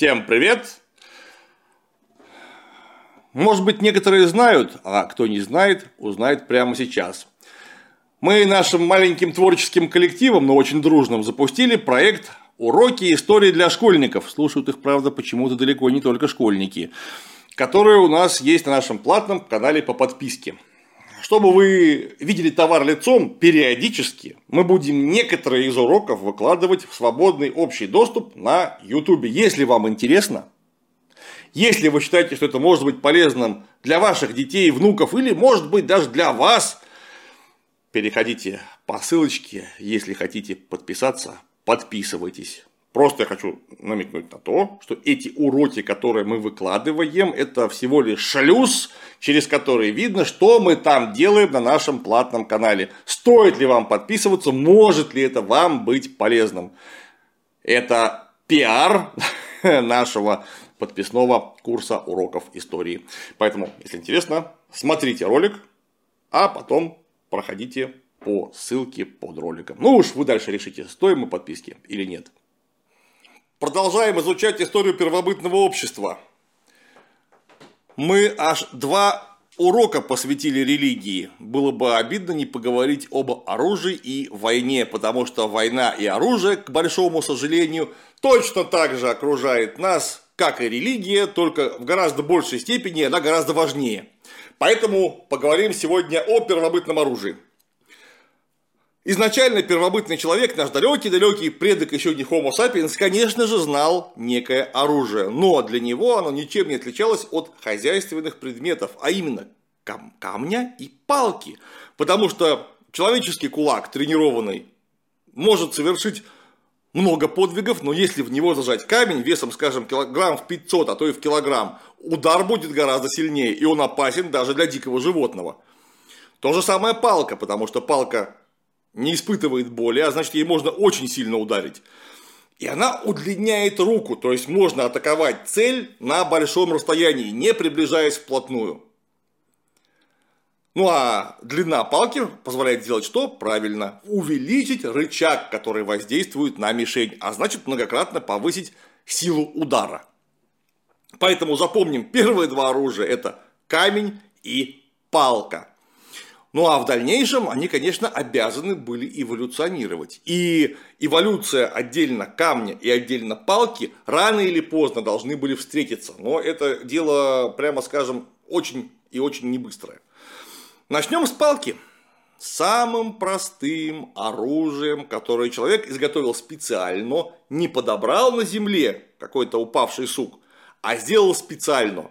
Всем привет! Может быть, некоторые знают, а кто не знает, узнает прямо сейчас. Мы нашим маленьким творческим коллективом, но очень дружным, запустили проект «Уроки истории для школьников». Слушают их, правда, почему-то далеко не только школьники. Которые у нас есть на нашем платном канале по подписке. Чтобы вы видели товар лицом, периодически мы будем некоторые из уроков выкладывать в свободный общий доступ на YouTube. Если вам интересно, если вы считаете, что это может быть полезным для ваших детей, внуков или может быть даже для вас, переходите по ссылочке, если хотите подписаться, подписывайтесь. Просто я хочу намекнуть на то, что эти уроки, которые мы выкладываем, это всего лишь шлюз, через который видно, что мы там делаем на нашем платном канале. Стоит ли вам подписываться, может ли это вам быть полезным. Это пиар нашего подписного курса уроков истории. Поэтому, если интересно, смотрите ролик, а потом проходите по ссылке под роликом. Ну уж вы дальше решите, стоим мы подписки или нет. Продолжаем изучать историю первобытного общества. Мы аж два урока посвятили религии. Было бы обидно не поговорить об оружии и войне, потому что война и оружие, к большому сожалению, точно так же окружает нас, как и религия, только в гораздо большей степени она гораздо важнее. Поэтому поговорим сегодня о первобытном оружии. Изначально первобытный человек, наш далекий-далекий предок еще не Homo sapiens, конечно же, знал некое оружие, но для него оно ничем не отличалось от хозяйственных предметов, а именно кам- камня и палки. Потому что человеческий кулак, тренированный, может совершить много подвигов, но если в него зажать камень весом, скажем, килограмм в 500, а то и в килограмм, удар будет гораздо сильнее, и он опасен даже для дикого животного. То же самое палка, потому что палка не испытывает боли, а значит ей можно очень сильно ударить. И она удлиняет руку, то есть можно атаковать цель на большом расстоянии, не приближаясь вплотную. Ну а длина палки позволяет сделать что? Правильно, увеличить рычаг, который воздействует на мишень, а значит многократно повысить силу удара. Поэтому запомним, первые два оружия это камень и палка. Ну а в дальнейшем они, конечно, обязаны были эволюционировать. И эволюция отдельно камня и отдельно палки рано или поздно должны были встретиться. Но это дело, прямо скажем, очень и очень не быстрое. Начнем с палки. Самым простым оружием, которое человек изготовил специально, не подобрал на земле какой-то упавший сук, а сделал специально.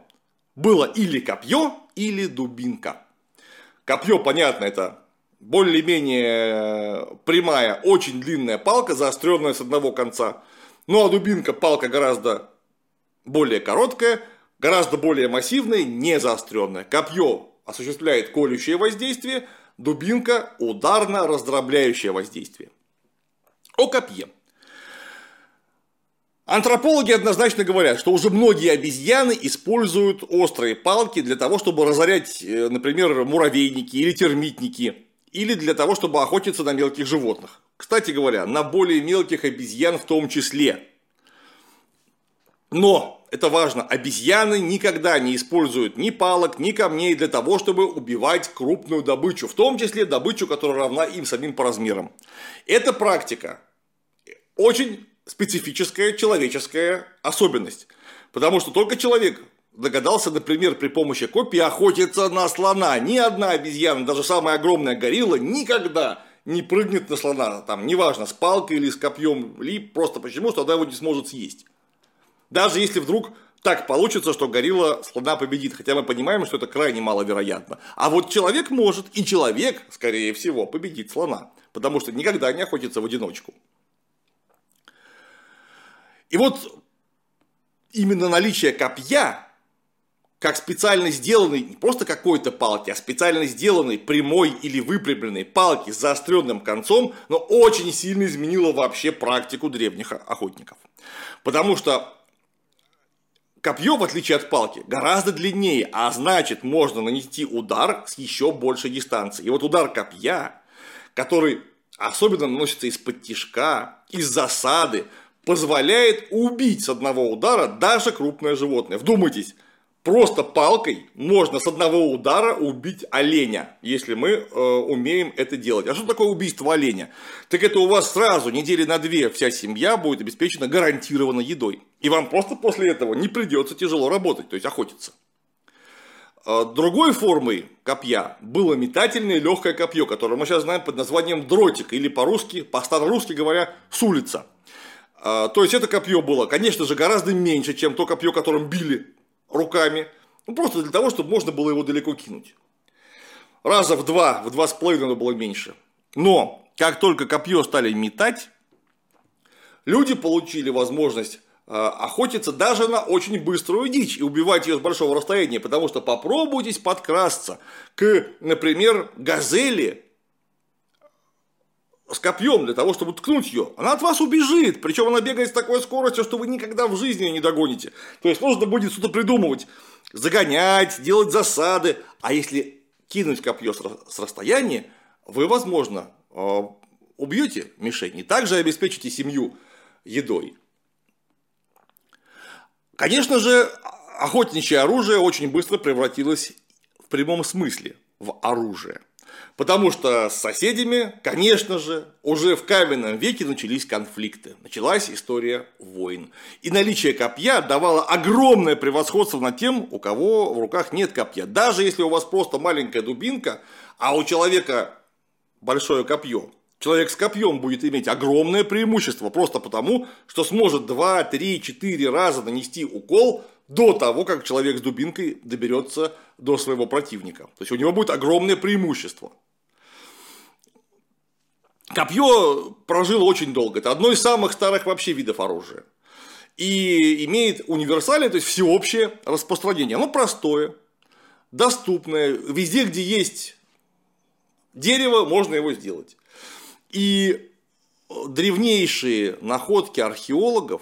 Было или копье, или дубинка. Копье, понятно, это более-менее прямая, очень длинная палка, заостренная с одного конца. Ну а дубинка палка гораздо более короткая, гораздо более массивная, не заостренная. Копье осуществляет колющее воздействие, дубинка ударно-раздробляющее воздействие. О копье. Антропологи однозначно говорят, что уже многие обезьяны используют острые палки для того, чтобы разорять, э, например, муравейники или термитники, или для того, чтобы охотиться на мелких животных. Кстати говоря, на более мелких обезьян в том числе. Но, это важно, обезьяны никогда не используют ни палок, ни камней для того, чтобы убивать крупную добычу, в том числе добычу, которая равна им самим по размерам. Эта практика очень специфическая человеческая особенность. Потому что только человек догадался, например, при помощи копии охотиться на слона. Ни одна обезьяна, даже самая огромная горилла, никогда не прыгнет на слона, там, неважно, с палкой или с копьем, или просто почему, что она его не сможет съесть. Даже если вдруг так получится, что горилла слона победит, хотя мы понимаем, что это крайне маловероятно. А вот человек может, и человек, скорее всего, победит слона, потому что никогда не охотится в одиночку. И вот именно наличие копья, как специально сделанной, не просто какой-то палки, а специально сделанной прямой или выпрямленной палки с заостренным концом, но очень сильно изменило вообще практику древних охотников. Потому что Копье, в отличие от палки, гораздо длиннее, а значит, можно нанести удар с еще большей дистанции. И вот удар копья, который особенно наносится из-под тишка, из засады, позволяет убить с одного удара даже крупное животное. Вдумайтесь, просто палкой можно с одного удара убить оленя, если мы э, умеем это делать. А что такое убийство оленя? Так это у вас сразу недели на две вся семья будет обеспечена гарантированно едой. И вам просто после этого не придется тяжело работать, то есть охотиться. А, другой формой копья было метательное легкое копье, которое мы сейчас знаем под названием дротик, или по-русски, по-старорусски говоря, с улица. А, то есть это копье было, конечно же, гораздо меньше, чем то копье, которым били руками, ну, просто для того, чтобы можно было его далеко кинуть. Раза в два, в два с половиной было меньше. Но как только копье стали метать, люди получили возможность а, охотиться даже на очень быструю дичь и убивать ее с большого расстояния, потому что попробуйтесь подкрасться к, например, газели с копьем для того, чтобы ткнуть ее, она от вас убежит. Причем она бегает с такой скоростью, что вы никогда в жизни ее не догоните. То есть нужно будет что-то придумывать, загонять, делать засады. А если кинуть копье с расстояния, вы, возможно, а, убьете мишень и также обеспечите семью едой. Конечно же, охотничье оружие очень быстро превратилось в прямом смысле в оружие. Потому что с соседями, конечно же, уже в каменном веке начались конфликты, началась история войн. И наличие копья давало огромное превосходство над тем, у кого в руках нет копья. Даже если у вас просто маленькая дубинка, а у человека большое копье, Человек с копьем будет иметь огромное преимущество, просто потому, что сможет 2, 3, 4 раза нанести укол до того, как человек с дубинкой доберется до своего противника. То есть у него будет огромное преимущество. Копье прожило очень долго. Это одно из самых старых вообще видов оружия. И имеет универсальное, то есть всеобщее распространение. Оно простое, доступное. Везде, где есть дерево, можно его сделать. И древнейшие находки археологов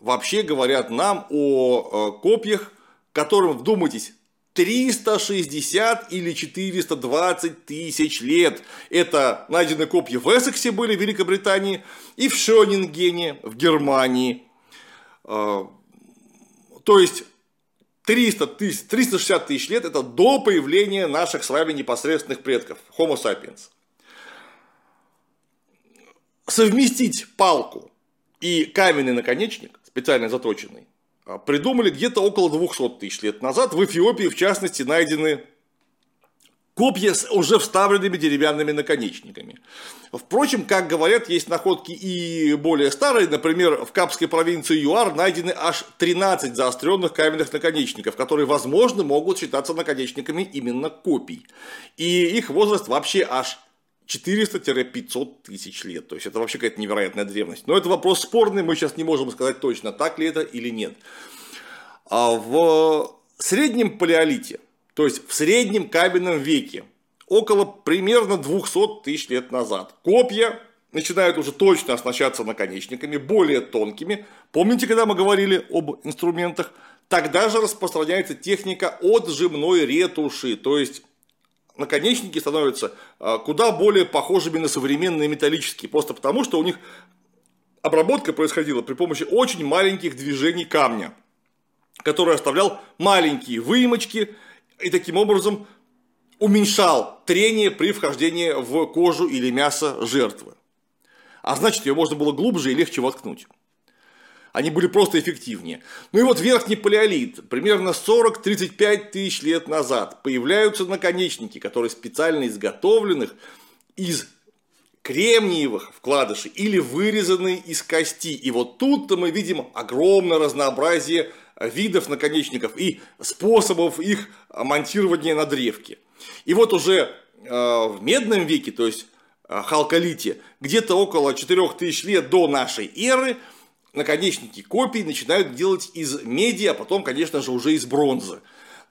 вообще говорят нам о э, копьях, которым, вдумайтесь, 360 или 420 тысяч лет. Это найдены копья в Эссексе были, в Великобритании, и в Шонингене, в Германии. Э, то есть 300 тысяч, 360 тысяч лет – это до появления наших с вами непосредственных предков, Homo sapiens совместить палку и каменный наконечник, специально заточенный, а, придумали где-то около 200 тысяч лет назад. В Эфиопии, в частности, найдены копья с уже вставленными деревянными наконечниками. Впрочем, как говорят, есть находки и более старые. Например, в Капской провинции ЮАР найдены аж 13 заостренных каменных наконечников, которые, возможно, могут считаться наконечниками именно копий. И их возраст вообще аж 400-500 тысяч лет. То есть это вообще какая-то невероятная древность. Но это вопрос спорный, мы сейчас не можем сказать точно, так ли это или нет. А в среднем палеолите, то есть в среднем каменном веке, около примерно 200 тысяч лет назад, копья начинают уже точно оснащаться наконечниками, более тонкими. Помните, когда мы говорили об инструментах? Тогда же распространяется техника отжимной ретуши, то есть наконечники становятся а, куда более похожими на современные металлические, просто потому, что у них обработка происходила при помощи очень маленьких движений камня, который оставлял маленькие выемочки и таким образом уменьшал трение при вхождении в кожу или мясо жертвы. А значит, ее можно было глубже и легче воткнуть они были просто эффективнее. Ну и вот верхний палеолит, примерно 40-35 тысяч лет назад, появляются наконечники, которые специально изготовленных из кремниевых вкладышей или вырезанные из кости. И вот тут-то мы видим огромное разнообразие видов наконечников и способов их монтирования на древке. И вот уже э, в медном веке, то есть э, халколите, где-то около 4000 лет до нашей эры – наконечники копий начинают делать из меди, а потом, конечно же, уже из бронзы.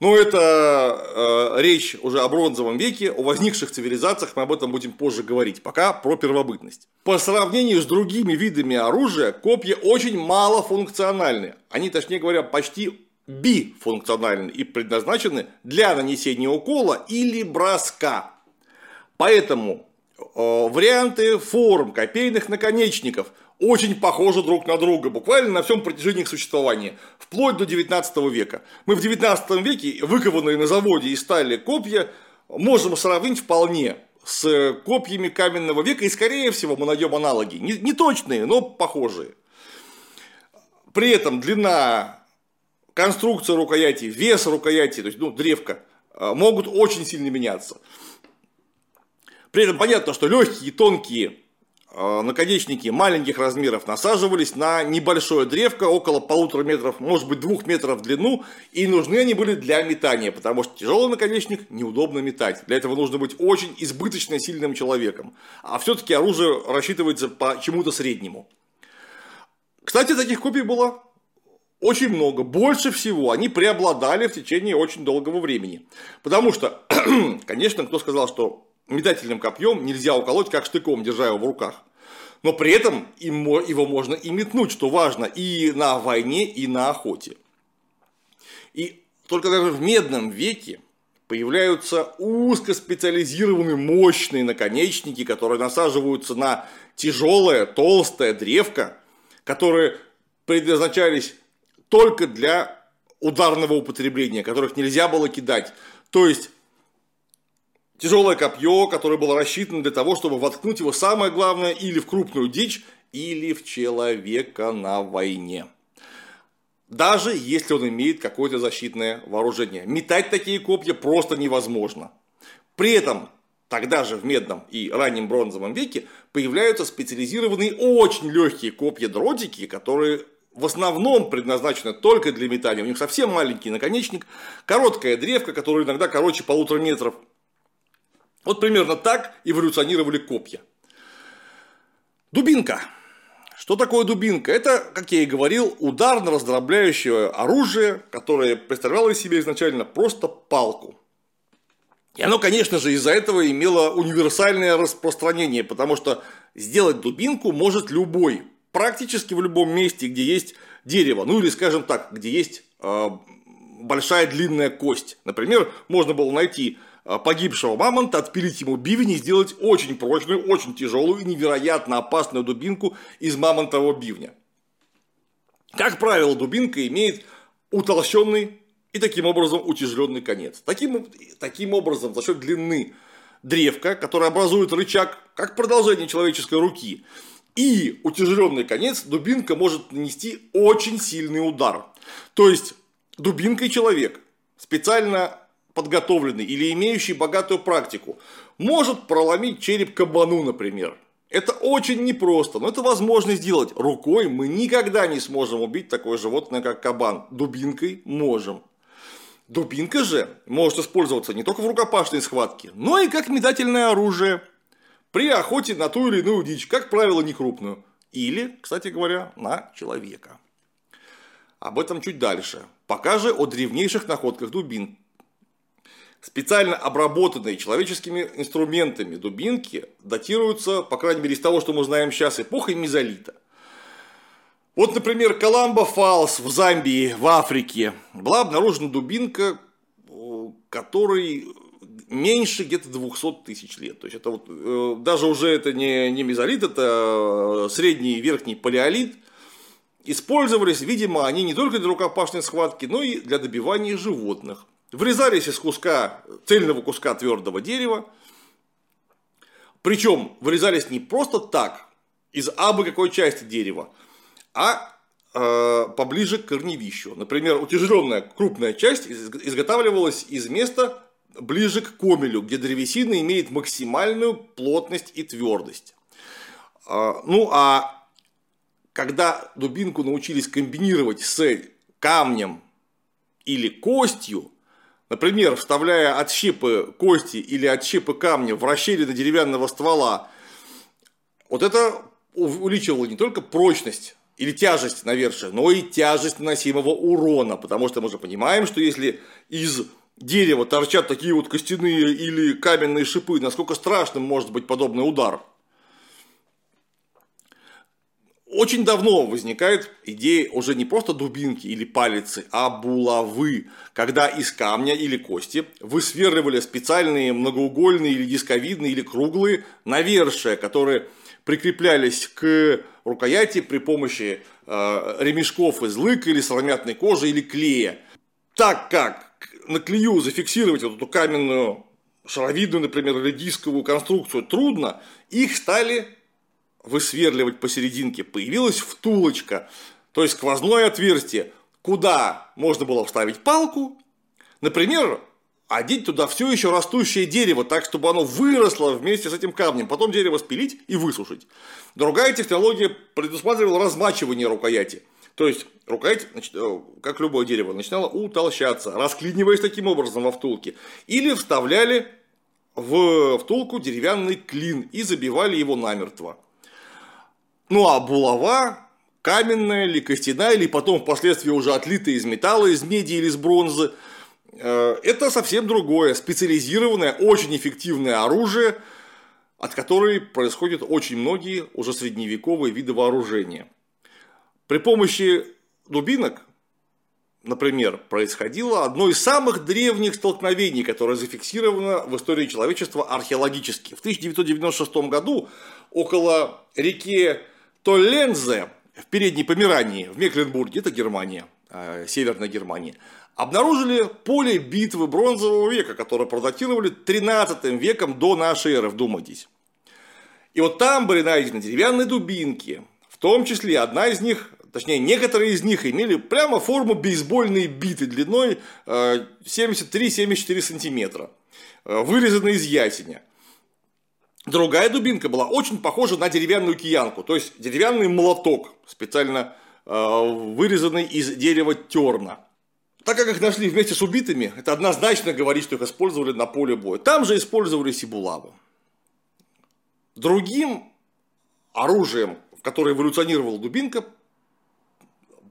Но это э, речь уже о бронзовом веке, о возникших цивилизациях, мы об этом будем позже говорить, пока про первобытность. По сравнению с другими видами оружия, копья очень малофункциональны. Они, точнее говоря, почти бифункциональны и предназначены для нанесения укола или броска. Поэтому э, варианты форм копейных наконечников очень похожи друг на друга, буквально на всем протяжении их существования, вплоть до 19 века. Мы в 19 веке выкованные на заводе из стали копья можем сравнить вполне с копьями каменного века, и скорее всего мы найдем аналоги, не, не точные, но похожие. При этом длина, конструкция рукояти, вес рукояти, то есть ну, древка, э, могут очень сильно меняться. При этом понятно, что легкие, тонкие Э, наконечники маленьких размеров насаживались на небольшое древко, около полутора метров, может быть двух метров в длину, и нужны они были для метания, потому что тяжелый наконечник неудобно метать. Для этого нужно быть очень избыточно сильным человеком. А все-таки оружие рассчитывается по чему-то среднему. Кстати, таких копий было очень много. Больше всего они преобладали в течение очень долгого времени. Потому что, конечно, кто сказал, что метательным копьем нельзя уколоть, как штыком, держа его в руках. Но при этом его можно и метнуть, что важно, и на войне, и на охоте. И только даже в медном веке появляются узкоспециализированные мощные наконечники, которые насаживаются на тяжелое, толстое древко, которые предназначались только для ударного употребления, которых нельзя было кидать. То есть тяжелое копье, которое было рассчитано для того, чтобы воткнуть его самое главное или в крупную дичь, или в человека на войне. Даже если он имеет какое-то защитное вооружение. Метать такие копья просто невозможно. При этом тогда же в медном и раннем бронзовом веке появляются специализированные очень легкие копья-дротики, которые в основном предназначены только для метания. У них совсем маленький наконечник, короткая древка, которая иногда короче полутора метров, вот примерно так эволюционировали копья. Дубинка. Что такое дубинка? Это, как я и говорил, ударно-раздробляющее оружие, которое представляло из себя изначально просто палку. И оно, конечно же, из-за этого имело универсальное распространение, потому что сделать дубинку может любой, практически в любом месте, где есть дерево, ну или, скажем так, где есть э, большая длинная кость. Например, можно было найти погибшего мамонта, отпилить ему бивень и сделать очень прочную, очень тяжелую и невероятно опасную дубинку из мамонтового бивня. Как правило, дубинка имеет утолщенный и таким образом утяжеленный конец. Таким, таким образом, за счет длины древка, которая образует рычаг, как продолжение человеческой руки, и утяжеленный конец, дубинка может нанести очень сильный удар. То есть, дубинкой человек специально подготовленный или имеющий богатую практику, может проломить череп кабану, например. Это очень непросто, но это возможно сделать. Рукой мы никогда не сможем убить такое животное, как кабан. Дубинкой можем. Дубинка же может использоваться не только в рукопашной схватке, но и как метательное оружие при охоте на ту или иную дичь, как правило, не крупную. Или, кстати говоря, на человека. Об этом чуть дальше. Пока же о древнейших находках дубин специально обработанные человеческими инструментами дубинки датируются, по крайней мере, из того, что мы знаем сейчас, эпохой мезолита. Вот, например, Коламбо Фалс в Замбии, в Африке, была обнаружена дубинка, которой меньше где-то 200 тысяч лет. То есть это вот, э, даже уже это не, не мезолит, это э, средний и верхний палеолит. Использовались, видимо, они не только для рукопашной схватки, но и для добивания животных. Врезались из куска, цельного куска твердого дерева. Причем вырезались не просто так, из абы какой части дерева, а э, поближе к корневищу. Например, утяжеленная крупная часть изготавливалась из места ближе к комелю, где древесина имеет максимальную плотность и твердость. Э, ну а когда дубинку научились комбинировать с камнем или костью, Например, вставляя отщепы кости или отщепы камня в расщелины деревянного ствола, вот это увеличивало не только прочность или тяжесть навершия, но и тяжесть наносимого урона, потому что мы же понимаем, что если из дерева торчат такие вот костяные или каменные шипы, насколько страшным может быть подобный удар. Очень давно возникает идея уже не просто дубинки или палицы, а булавы, когда из камня или кости высверливали специальные многоугольные или дисковидные или круглые навершия, которые прикреплялись к рукояти при помощи э, ремешков из лыка или соломятной кожи или клея. Так как на клею зафиксировать вот эту каменную шаровидную, например, или дисковую конструкцию трудно, их стали высверливать посерединке. Появилась втулочка, то есть сквозное отверстие, куда можно было вставить палку, например, одеть туда все еще растущее дерево, так, чтобы оно выросло вместе с этим камнем, потом дерево спилить и высушить. Другая технология предусматривала размачивание рукояти. То есть рукоять, э, как любое дерево, начинала утолщаться, расклиниваясь таким образом во втулке. Или вставляли в втулку деревянный клин и забивали его намертво. Ну а булава каменная или костяная, или потом впоследствии уже отлитая из металла, из меди или из бронзы, э, это совсем другое, специализированное, очень эффективное оружие, от которой происходят очень многие уже средневековые виды вооружения. При помощи дубинок, например, происходило одно из самых древних столкновений, которое зафиксировано в истории человечества археологически. В 1996 году около реки Толлензе в Передней Померании, в Мекленбурге, это Германия, э, Северная Германия, обнаружили поле битвы бронзового века, которое продатировали 13 веком до нашей эры, вдумайтесь. И вот там были найдены деревянные дубинки, в том числе одна из них точнее, некоторые из них имели прямо форму бейсбольной биты длиной 73-74 э, сантиметра, э, вырезанной из ясеня. Другая дубинка была очень похожа на деревянную киянку, то есть деревянный молоток, специально э, вырезанный из дерева терна. Так как их нашли вместе с убитыми, это однозначно говорит, что их использовали на поле боя. Там же использовались и булавы. Другим оружием, в которое эволюционировала дубинка,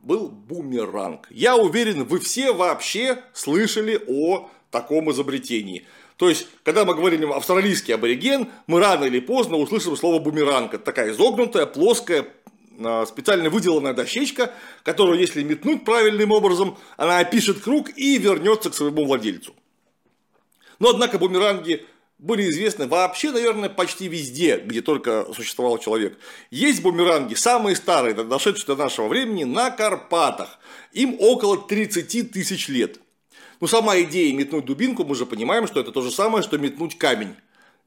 был бумеранг. Я уверен, вы все вообще слышали о таком изобретении. То есть, когда мы говорим австралийский абориген, мы рано или поздно услышим слово бумеранг. Это такая изогнутая, плоская, а, специально выделанная дощечка, которую, если метнуть правильным образом, она опишет круг и вернется к своему владельцу. Но, однако, бумеранги были известны вообще, наверное, почти везде, где только существовал человек. Есть бумеранги, самые старые, дошедшие до нашего времени, на Карпатах. Им около 30 тысяч лет. Ну, сама идея метнуть дубинку, мы же понимаем, что это то же самое, что метнуть камень.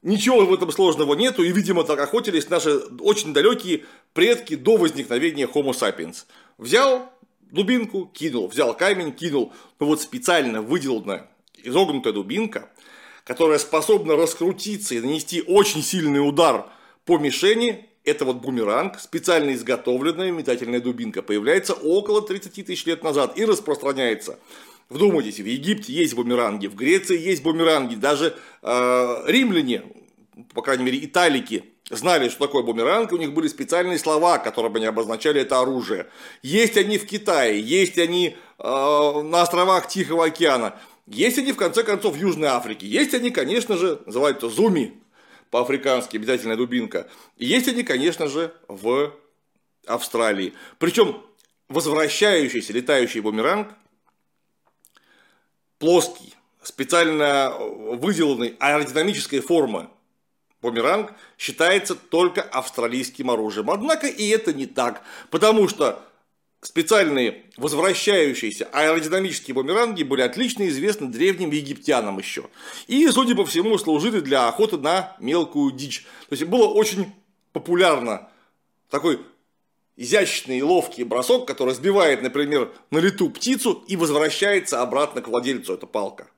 Ничего в этом сложного нету, и, видимо, так охотились наши очень далекие предки до возникновения Homo sapiens. Взял дубинку, кинул, взял камень, кинул. Но вот специально выделанная изогнутая дубинка – которая способна раскрутиться и нанести очень сильный удар по мишени, это вот бумеранг, специально изготовленная метательная дубинка, появляется около 30 тысяч лет назад и распространяется. Вдумайтесь, в Египте есть бумеранги, в Греции есть бумеранги, даже э, римляне, по крайней мере италики, знали, что такое бумеранг, у них были специальные слова, которыми они обозначали это оружие. Есть они в Китае, есть они э, на островах Тихого океана. Есть они, в конце концов, в Южной Африке. Есть они, конечно же, называются зуми, по-африкански, обязательная дубинка. И есть они, конечно же, в Австралии. Причем возвращающийся летающий бумеранг плоский, специально выделанный аэродинамической формы бумеранг считается только австралийским оружием. Однако и это не так, потому что специальные возвращающиеся аэродинамические бумеранги были отлично известны древним египтянам еще. И, судя по всему, служили для охоты на мелкую дичь. То есть было очень популярно такой изящный и ловкий бросок, который сбивает, например, на лету птицу и возвращается обратно к владельцу, эта палка.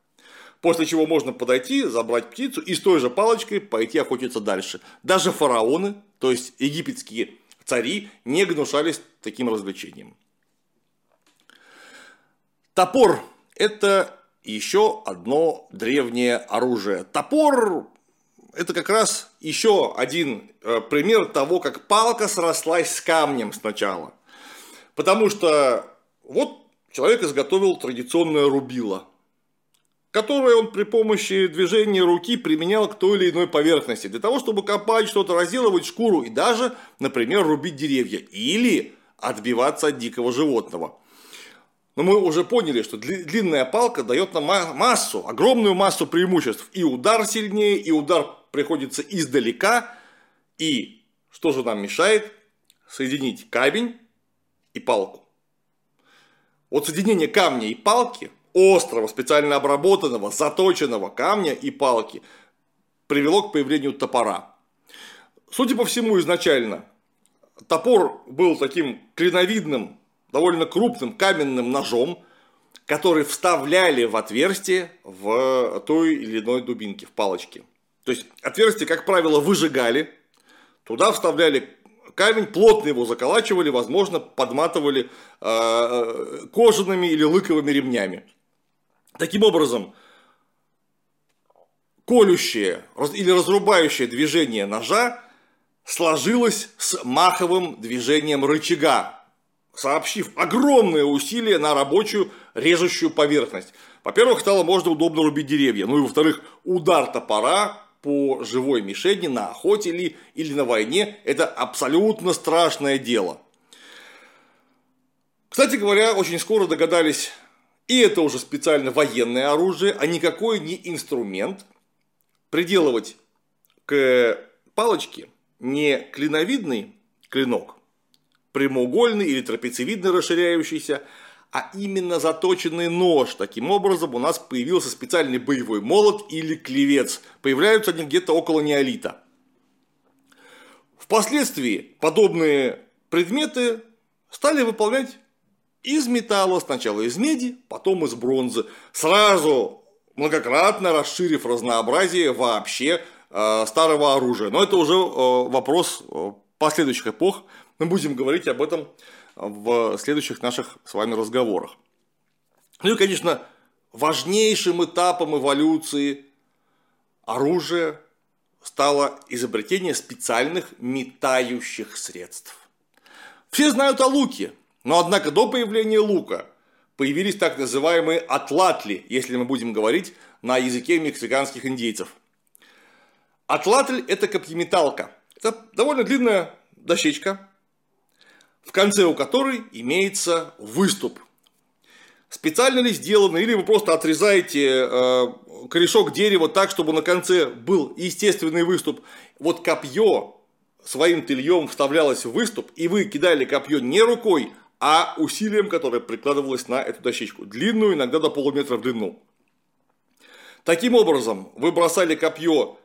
После чего можно подойти, забрать птицу и с той же палочкой пойти охотиться дальше. Даже фараоны, то есть египетские цари не гнушались таким развлечением. Топор – это еще одно древнее оружие. Топор – это как раз еще один э, пример того, как палка срослась с камнем сначала. Потому что вот человек изготовил традиционное рубило – которое он при помощи движения руки применял к той или иной поверхности, для того, чтобы копать что-то, разделывать шкуру и даже, например, рубить деревья или отбиваться от дикого животного. Но мы уже поняли, что длинная палка дает нам массу, огромную массу преимуществ. И удар сильнее, и удар приходится издалека, и, Что же нам мешает соединить камень и палку? Вот соединение камня и палки, острого, специально обработанного, заточенного камня и палки, привело к появлению топора. Судя по всему, изначально топор был таким клиновидным, довольно крупным каменным ножом, который вставляли в отверстие в той или иной дубинке, в палочке. То есть отверстие, как правило, выжигали, туда вставляли камень, плотно его заколачивали, возможно, подматывали э, кожаными или лыковыми ремнями. Таким образом, колющее или разрубающее движение ножа сложилось с маховым движением рычага, сообщив огромные усилия на рабочую режущую поверхность. Во-первых, стало можно удобно рубить деревья. Ну и во-вторых, удар топора по живой мишени на охоте ли или на войне – это абсолютно страшное дело. Кстати говоря, очень скоро догадались, и это уже специально военное оружие, а никакой не инструмент, приделывать к палочке не клиновидный клинок, прямоугольный или трапециевидно расширяющийся, а именно заточенный нож. Таким образом, у нас появился специальный боевой молот или клевец. Появляются они где-то около неолита. Впоследствии подобные предметы стали выполнять из металла, сначала из меди, потом из бронзы, сразу многократно расширив разнообразие вообще э, старого оружия. Но это уже э, вопрос э, последующих эпох, мы будем говорить об этом в следующих наших с вами разговорах. Ну и, конечно, важнейшим этапом эволюции оружия стало изобретение специальных метающих средств. Все знают о луке, но однако до появления лука появились так называемые атлатли, если мы будем говорить на языке мексиканских индейцев. Атлатль – это копьеметалка. Это довольно длинная дощечка, в конце у которой имеется выступ. Специально ли сделано, или вы просто отрезаете э, корешок дерева так, чтобы на конце был естественный выступ. Вот копье своим тельем вставлялось в выступ, и вы кидали копье не рукой, а усилием, которое прикладывалось на эту дощечку. Длинную, иногда до полуметра в длину. Таким образом, вы бросали копье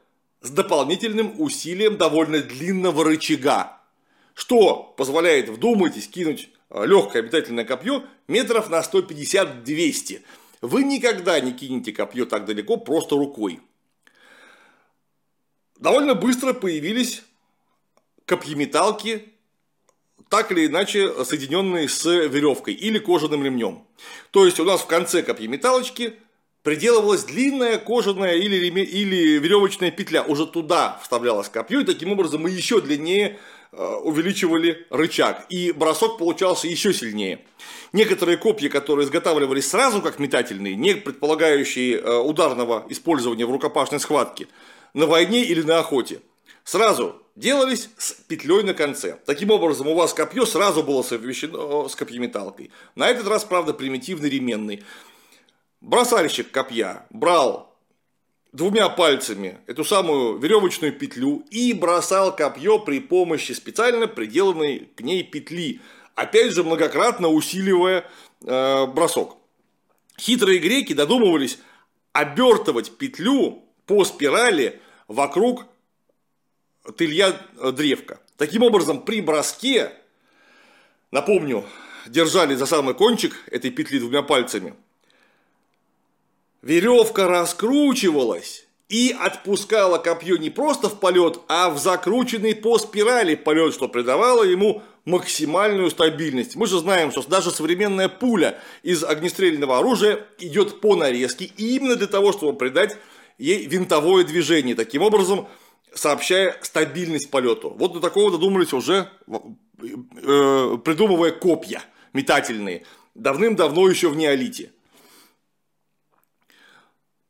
с дополнительным усилием довольно длинного рычага, что позволяет, вдумайтесь, кинуть э, легкое обитательное копье метров на 150-200. Вы никогда не кинете копье так далеко просто рукой. Довольно быстро появились копьеметалки, так или иначе соединенные с веревкой или кожаным ремнем. То есть у нас в конце копьеметалочки приделывалась длинная кожаная или, или веревочная петля. Уже туда вставлялось копье, и таким образом мы еще длиннее увеличивали рычаг, и бросок получался еще сильнее. Некоторые копья, которые изготавливались сразу как метательные, не предполагающие э, ударного использования в рукопашной схватке, на войне или на охоте, сразу делались с петлей на конце. Таким образом, у вас копье сразу было совмещено э, с копьеметалкой. На этот раз, правда, примитивный ременный. Бросальщик копья брал двумя пальцами эту самую веревочную петлю и бросал копье при помощи специально приделанной к ней петли, опять же многократно усиливая э, бросок. Хитрые греки додумывались обертывать петлю по спирали вокруг тылья э, древка. Таким образом, при броске, напомню, держали за самый кончик этой петли двумя пальцами – Веревка раскручивалась и отпускала копье не просто в полет, а в закрученный по спирали полет, что придавало ему максимальную стабильность. Мы же знаем, что даже современная пуля из огнестрельного оружия идет по нарезке именно для того, чтобы придать ей винтовое движение, таким образом сообщая стабильность полету. Вот до такого додумались уже, э, придумывая копья метательные, давным-давно еще в неолите.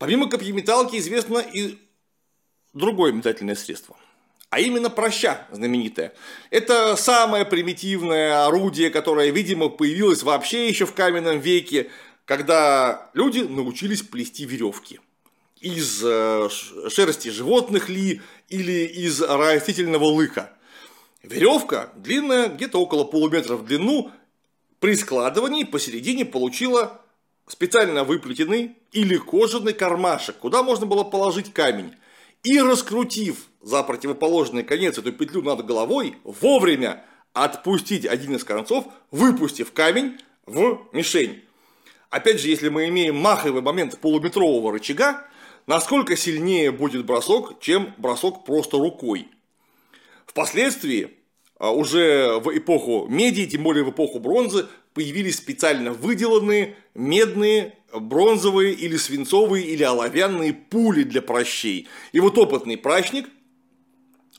Помимо копьеметалки известно и другое метательное средство. А именно проща знаменитая. Это самое примитивное орудие, которое, видимо, появилось вообще еще в каменном веке, когда люди научились плести веревки. Из э, шерсти животных ли или из растительного лыка. Веревка длинная, где-то около полуметра в длину, при складывании посередине получила специально выплетенный или кожаный кармашек, куда можно было положить камень. И раскрутив за противоположный конец эту петлю над головой, вовремя отпустить один из концов, выпустив камень в мишень. Опять же, если мы имеем маховый момент полуметрового рычага, насколько сильнее будет бросок, чем бросок просто рукой. Впоследствии, а, уже в эпоху меди, тем более в эпоху бронзы, появились специально выделанные медные, бронзовые или свинцовые или оловянные пули для прощей. И вот опытный прачник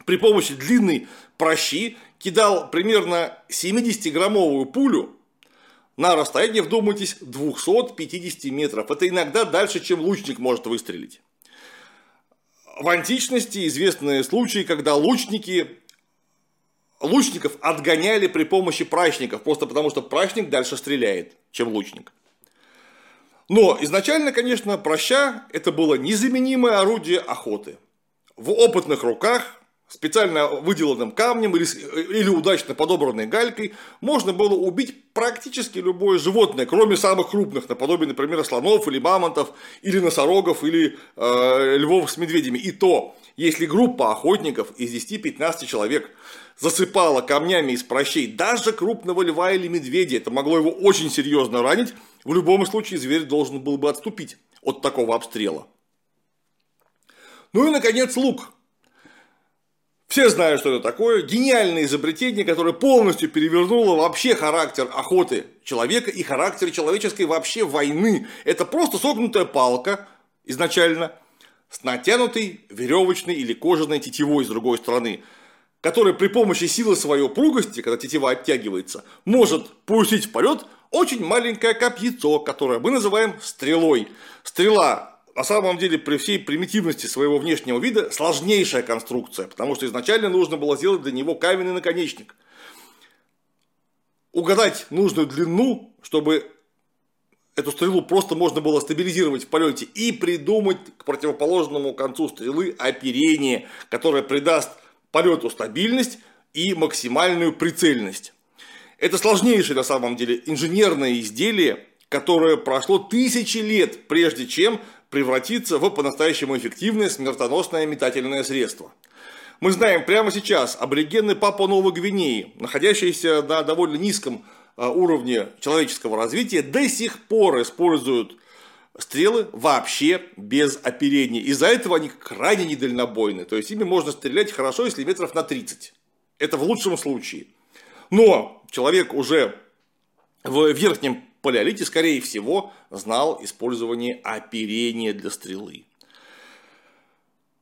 при помощи длинной прощи кидал примерно 70-граммовую пулю на расстояние, вдумайтесь, 250 метров. Это иногда дальше, чем лучник может выстрелить. В античности известны случаи, когда лучники лучников отгоняли при помощи прачников, просто потому что прачник дальше стреляет, чем лучник. Но изначально, конечно, проща – это было незаменимое орудие охоты. В опытных руках специально выделанным камнем или, или удачно подобранной галькой можно было убить практически любое животное, кроме самых крупных, наподобие, например, слонов или мамонтов, или носорогов, или э, львов с медведями. И то, если группа охотников из 10-15 человек засыпала камнями из прощей даже крупного льва или медведя, это могло его очень серьезно ранить, в любом случае зверь должен был бы отступить от такого обстрела. Ну и, наконец, лук – все знают, что это такое. Гениальное изобретение, которое полностью перевернуло вообще характер охоты человека и характер человеческой вообще войны. Это просто согнутая палка изначально с натянутой веревочной или кожаной тетивой с другой стороны, которая при помощи силы своей упругости, когда тетива оттягивается, может пустить в полет очень маленькое копьецо, которое мы называем стрелой. Стрела на самом деле при всей примитивности своего внешнего вида сложнейшая конструкция, потому что изначально нужно было сделать для него каменный наконечник. Угадать нужную длину, чтобы эту стрелу просто можно было стабилизировать в полете и придумать к противоположному концу стрелы оперение, которое придаст полету стабильность и максимальную прицельность. Это сложнейшее на самом деле инженерное изделие, которое прошло тысячи лет, прежде чем превратиться в по-настоящему эффективное смертоносное метательное средство. Мы знаем прямо сейчас аборигены Папуа Новой Гвинеи, находящиеся на довольно низком а, уровне человеческого развития, до сих пор используют стрелы вообще без оперения. Из-за этого они крайне недальнобойны. То есть ими можно стрелять хорошо, если метров на 30. Это в лучшем случае. Но человек уже в верхнем палеолите, скорее всего, знал использование оперения для стрелы.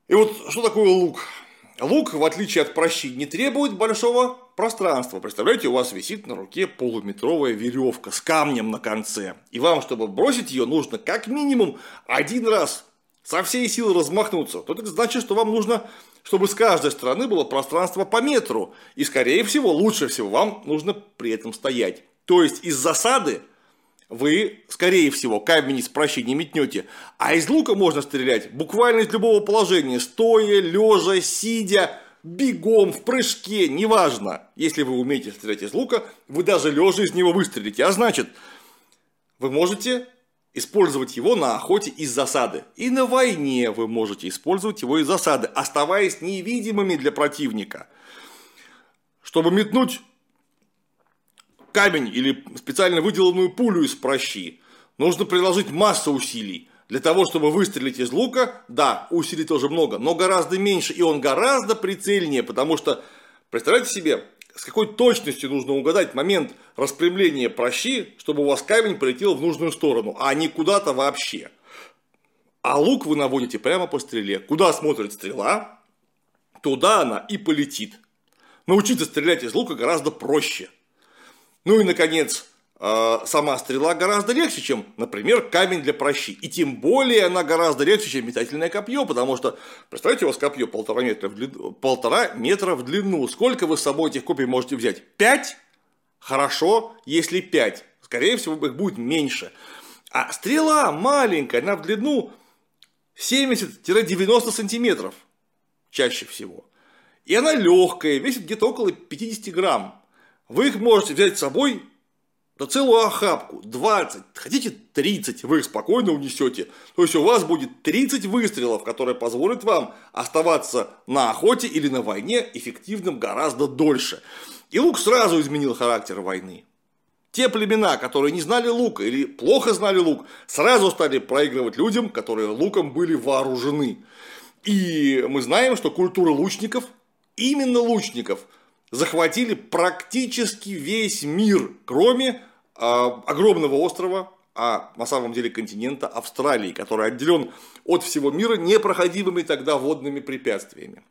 И вот что такое лук? Лук, в отличие от прощи, не требует большого пространства. Представляете, у вас висит на руке полуметровая веревка с камнем на конце. И вам, чтобы бросить ее, нужно как минимум один раз со всей силы размахнуться. То это значит, что вам нужно, чтобы с каждой стороны было пространство по метру. И, скорее всего, лучше всего вам нужно при этом стоять. То есть, из засады вы, скорее всего, камень из прощи не метнете. А из лука можно стрелять буквально из любого положения. Стоя, лежа, сидя, бегом, в прыжке, неважно. Если вы умеете стрелять из лука, вы даже лежа из него выстрелите. А значит, вы можете использовать его на охоте из засады. И на войне вы можете использовать его из засады, оставаясь невидимыми для противника. Чтобы метнуть камень или специально выделанную пулю из прощи. Нужно приложить массу усилий. Для того, чтобы выстрелить из лука, да, усилий тоже много, но гораздо меньше, и он гораздо прицельнее, потому что, представляете себе, с какой точностью нужно угадать момент распрямления прощи, чтобы у вас камень полетел в нужную сторону, а не куда-то вообще. А лук вы наводите прямо по стреле. Куда смотрит стрела, туда она и полетит. Научиться стрелять из лука гораздо проще – ну и, наконец, э, сама стрела гораздо легче, чем, например, камень для прощи. И тем более она гораздо легче, чем метательное копье, потому что, представьте, у вас копье полтора метра в длину, полтора метра в длину. Сколько вы с собой этих копий можете взять? Пять? Хорошо, если пять. Скорее всего, их будет меньше. А стрела маленькая, она в длину 70-90 сантиметров чаще всего. И она легкая, весит где-то около 50 грамм. Вы их можете взять с собой да целую охапку, 20, хотите 30, вы их спокойно унесете. То есть у вас будет 30 выстрелов, которые позволят вам оставаться на охоте или на войне эффективным гораздо дольше. И лук сразу изменил характер войны. Те племена, которые не знали лука или плохо знали лук, сразу стали проигрывать людям, которые луком были вооружены. И мы знаем, что культура лучников, именно лучников, захватили практически весь мир, кроме а, огромного острова, а на самом деле континента Австралии, который отделен от всего мира непроходимыми тогда водными препятствиями.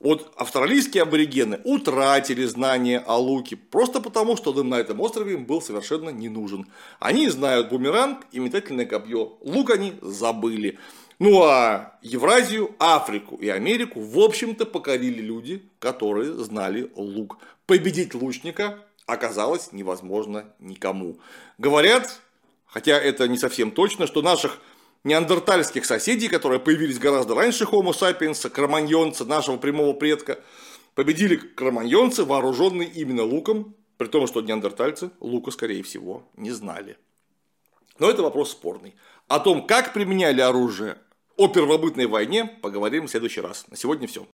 Вот австралийские аборигены утратили знания о луке просто потому, что на этом острове им был совершенно не нужен. Они знают бумеранг и метательное копье. Лук они забыли. Ну а Евразию, Африку и Америку, в общем-то, покорили люди, которые знали лук. Победить лучника оказалось невозможно никому. Говорят, хотя это не совсем точно, что наших неандертальских соседей, которые появились гораздо раньше Homo sapiens, кроманьонца, нашего прямого предка, победили кроманьонцы, вооруженные именно луком, при том, что неандертальцы лука, скорее всего, не знали. Но это вопрос спорный. О том, как применяли оружие, о первобытной войне поговорим в следующий раз. На сегодня все.